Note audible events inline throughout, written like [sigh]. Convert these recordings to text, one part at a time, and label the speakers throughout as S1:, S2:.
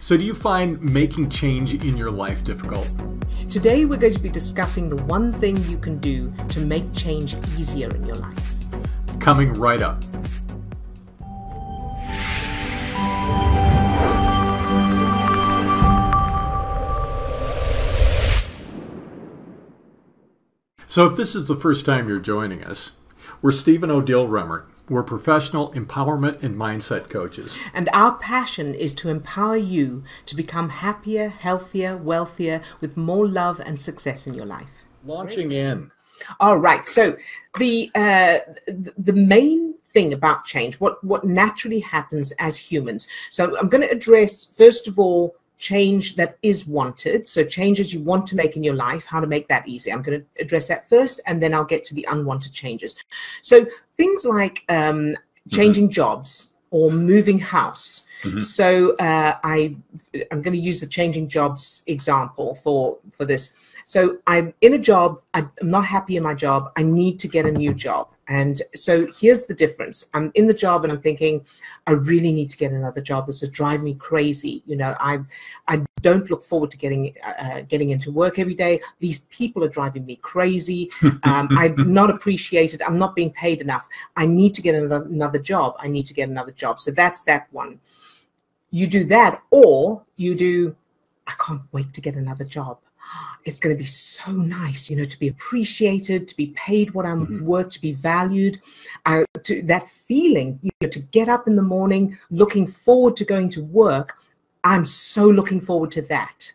S1: So, do you find making change in your life difficult?
S2: Today, we're going to be discussing the one thing you can do to make change easier in your life.
S1: Coming right up. So, if this is the first time you're joining us, we're Stephen Odille Remmert. We're professional empowerment and mindset coaches.
S2: And our passion is to empower you to become happier, healthier, wealthier, with more love and success in your life.
S1: Launching Great. in.
S2: All right. So the uh, the main thing about change, what what naturally happens as humans. So I'm going to address first of all change that is wanted. So changes you want to make in your life, how to make that easy. I'm going to address that first, and then I'll get to the unwanted changes. So things like um, changing mm-hmm. jobs or moving house. Mm-hmm. So uh, I I'm going to use the changing jobs example for for this. So I'm in a job, I'm not happy in my job, I need to get a new job. And so here's the difference. I'm in the job and I'm thinking, I really need to get another job. This is driving me crazy. You know, I I don't look forward to getting uh, getting into work every day. These people are driving me crazy. [laughs] Um, I'm not appreciated. I'm not being paid enough. I need to get another, another job. I need to get another job. So that's that one. You do that, or you do. I can't wait to get another job it's going to be so nice, you know, to be appreciated, to be paid what I'm mm-hmm. worth, to be valued. Uh, to that feeling, you know, to get up in the morning, looking forward to going to work. I'm so looking forward to that.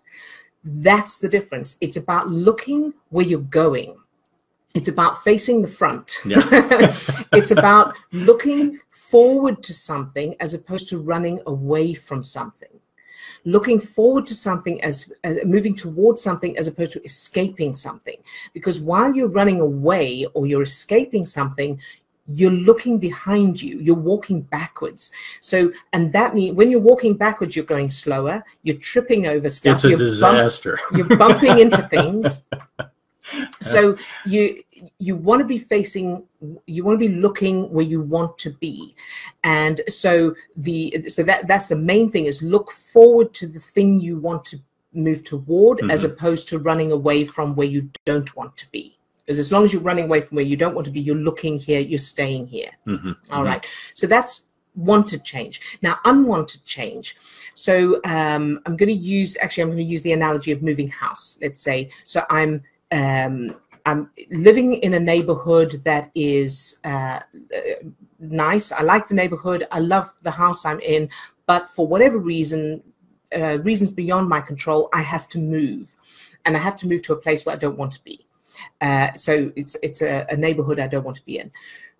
S2: That's the difference. It's about looking where you're going. It's about facing the front. Yeah. [laughs] [laughs] it's about looking forward to something as opposed to running away from something looking forward to something as, as moving towards something as opposed to escaping something. Because while you're running away or you're escaping something, you're looking behind you. You're walking backwards. So and that means when you're walking backwards you're going slower. You're tripping over stuff.
S1: It's a
S2: you're
S1: disaster.
S2: bump, you're bumping into things. [laughs] So you you want to be facing you want to be looking where you want to be. And so the so that that's the main thing is look forward to the thing you want to move toward mm-hmm. as opposed to running away from where you don't want to be. Because as long as you're running away from where you don't want to be you're looking here you're staying here. Mm-hmm. All mm-hmm. right. So that's wanted change. Now unwanted change. So um, i'm going to use actually i'm going to use the analogy of moving house. Let's say so i'm um, I'm living in a neighborhood that is uh, nice. I like the neighborhood. I love the house I'm in. But for whatever reason, uh, reasons beyond my control, I have to move, and I have to move to a place where I don't want to be. Uh, so it's it's a, a, neighborhood I don't want to be in.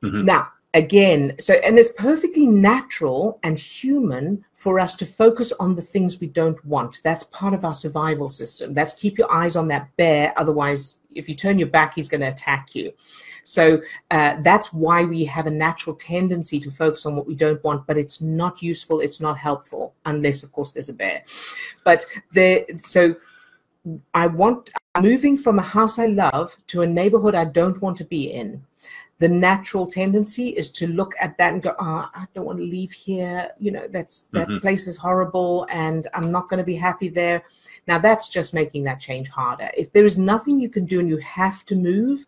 S2: Mm-hmm. Now, again, so and it's perfectly natural and human for us to focus on the things we don't want. That's part of our survival system. That's keep your eyes on that bear. Otherwise, if you turn your back, he's going to attack you. So uh, that's why we have a natural tendency to focus on what we don't want, but it's not useful, it's not helpful, unless, of course, there's a bear. But the so I want moving from a house I love to a neighborhood I don't want to be in the natural tendency is to look at that and go, oh, I don't want to leave here. You know, that's that mm-hmm. place is horrible and I'm not going to be happy there. Now that's just making that change harder. If there is nothing you can do and you have to move,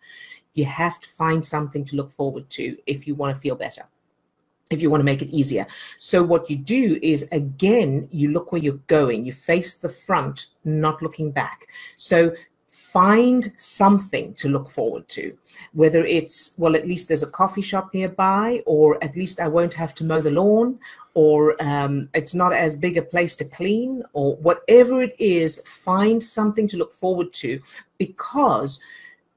S2: you have to find something to look forward to if you want to feel better if you want to make it easier. So what you do is again, you look where you're going. You face the front, not looking back. So find something to look forward to, whether it's, well, at least there's a coffee shop nearby, or at least I won't have to mow the lawn, or um, it's not as big a place to clean, or whatever it is, find something to look forward to because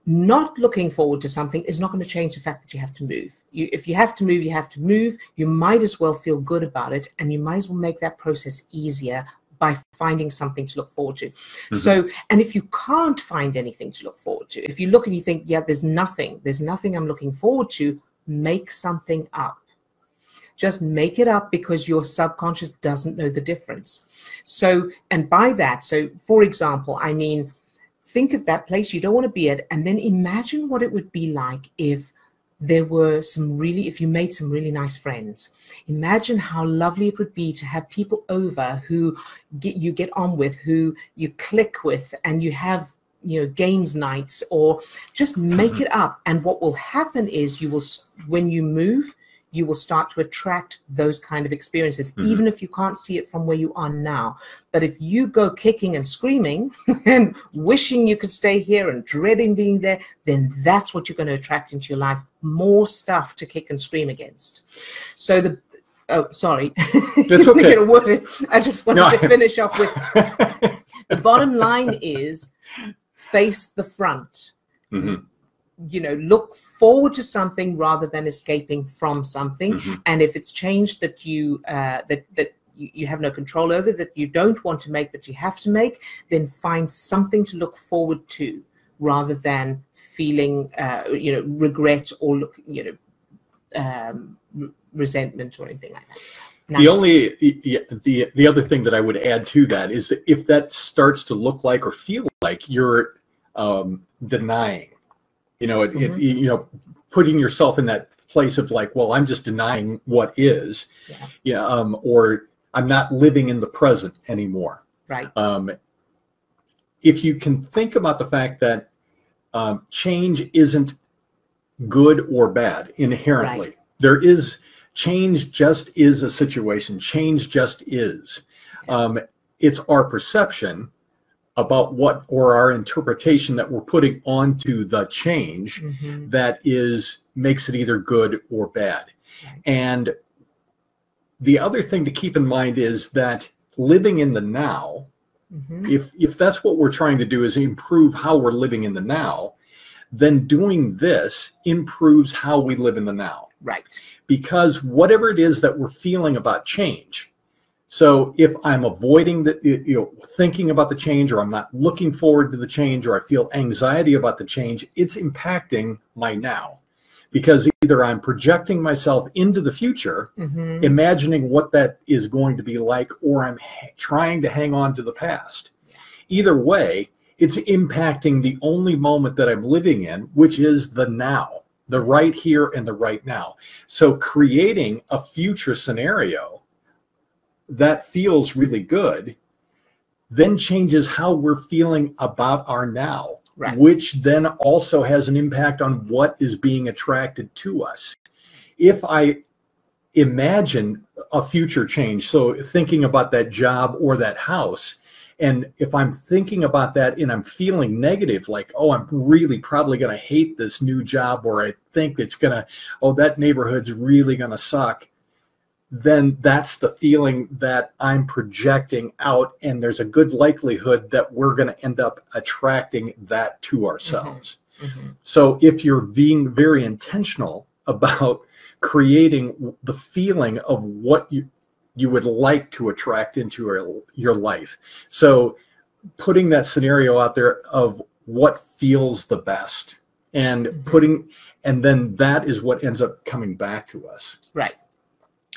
S2: not looking forward to something is not going to change the fact that you have to move. You, if you have to move, you have to move. You might as well feel good about it, and you might as well make that process easier by finding something to look forward to. Mm-hmm. So, and if you can't find anything to look forward to, if you look and you think, yeah, there's nothing, there's nothing I'm looking forward to, make something up. Just make it up because your subconscious doesn't know the difference. So, and by that, so for example, I mean, think of that place you don't want to be at, and then imagine what it would be like if there were some really, if you made some really nice friends, imagine how lovely it would be to have people over who get, you get on with, who you click with, and you have you know games nights or just make
S1: Mm-hmm.
S2: it up and what will happen is you will when you move you will start to attract those kind of experiences
S1: Mhm.
S2: even if you can't see it from where you are now. But if you go kicking and screaming [laughs] and wishing you could stay here and dreading being there then that's what you're going to attract into your life more stuff to kick and scream against. So the oh sorry. [laughs]
S1: It's okay. [laughs]
S2: I just wanted
S1: No,
S2: to finish off with the bottom line is face the front.
S1: Mhm,
S2: you know look forward to something rather than escaping from something
S1: mhm.
S2: and if it's changed that you uh, that that you have no control over that you don't want to make but you have to make then find something to look forward to rather than feeling uh, you know regret or look you know um, re- resentment or anything like that
S1: The only the the other thing that I would add to that is that if that starts to look like or feel like you're um, denying, you know, it, it,
S2: Mhm.
S1: you know, putting yourself in that place of like, well, I'm just denying what is,
S2: Yeah.
S1: yeah, um, or I'm not living in the present anymore.
S2: right
S1: Um, if you can think about the fact that um, change isn't good or bad inherently, there is change just is a situation. Change just is. Um, it's our perception about what or our interpretation that we're putting onto the change
S2: Mhm.
S1: that is makes it either good or bad. And the other thing to keep in mind is that living in the now
S2: Mhm.
S1: if if that's what we're trying to do is improve how we're living in the now then doing this improves how we live in the now
S2: right
S1: because whatever it is that we're feeling about change so if i'm avoiding the you know thinking about the change or i'm not looking forward to the change or i feel anxiety about the change it's impacting my now because either i'm projecting myself into the future
S2: Mhm.
S1: imagining what that is going to be like, or I'm ha- trying to hang on to the past. Either way, it's impacting the only moment that I'm living in, which is the now, the right here and the right now. So creating a future scenario that feels really good then changes how we're feeling about our now,
S2: Right.
S1: which then also has an impact on what is being attracted to us. If I imagine a future change. So thinking about that job or that house. And if I'm thinking about that and I'm feeling negative, like, oh, I'm really probably going to hate this new job, or I think it's going to, oh, that neighborhood's really going to suck, then that's the feeling that I'm projecting out. And there's a good likelihood that we're going to end up attracting that to ourselves.
S2: Mhm.
S1: So if you're being very intentional about creating the feeling of what you you would like to attract into your, your life. So putting that scenario out there of what feels the best and
S2: Mhm.
S1: putting and then that is what ends up coming back to us.
S2: right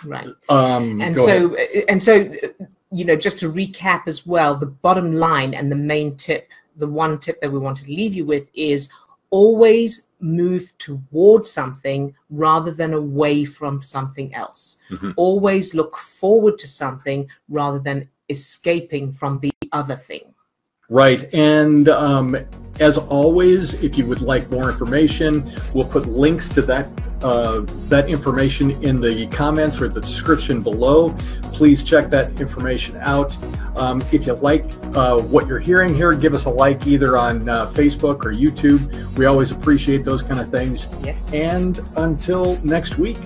S2: right
S1: Um
S2: and so
S1: ahead.
S2: and so uh, you know just to recap as well the bottom line and the main tip the one tip that we want to leave you with is always move towards something rather than away from something else
S1: Mhm.
S2: always look forward to something rather than escaping from the other thing
S1: Right. And um, as always, if you would like more information, we'll put links to that uh, that information in the comments or the description below. Please check that information out. Um, if you like uh, what you're hearing here, give us a like either on uh, Facebook or YouTube. We always appreciate those kind of things.
S2: yes
S1: And until next week,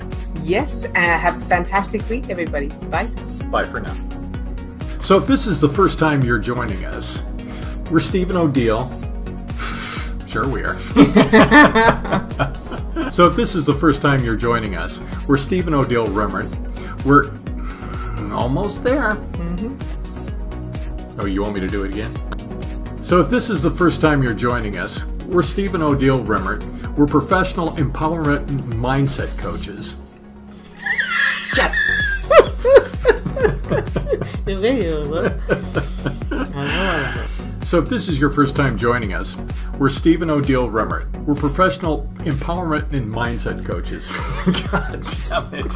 S2: yes uh, have a fantastic week everybody bye
S1: bye for now. So, if this is the first time you're joining us, we're Stephen Odille. [sighs] Sure, we are. [laughs] so, if this is the first time you're joining us, we're Stephen Odille Remmert. We're almost there. Mm-hmm. Oh, you want me to do it again? So, if this is the first time you're joining us, we're Stephen Odille Remmert. We're professional empowerment mindset coaches. [laughs] [laughs] So, if this is your first time joining us, we're Stephen Odille Remmert. We're professional empowerment and mindset coaches. [laughs] [laughs] God, summit.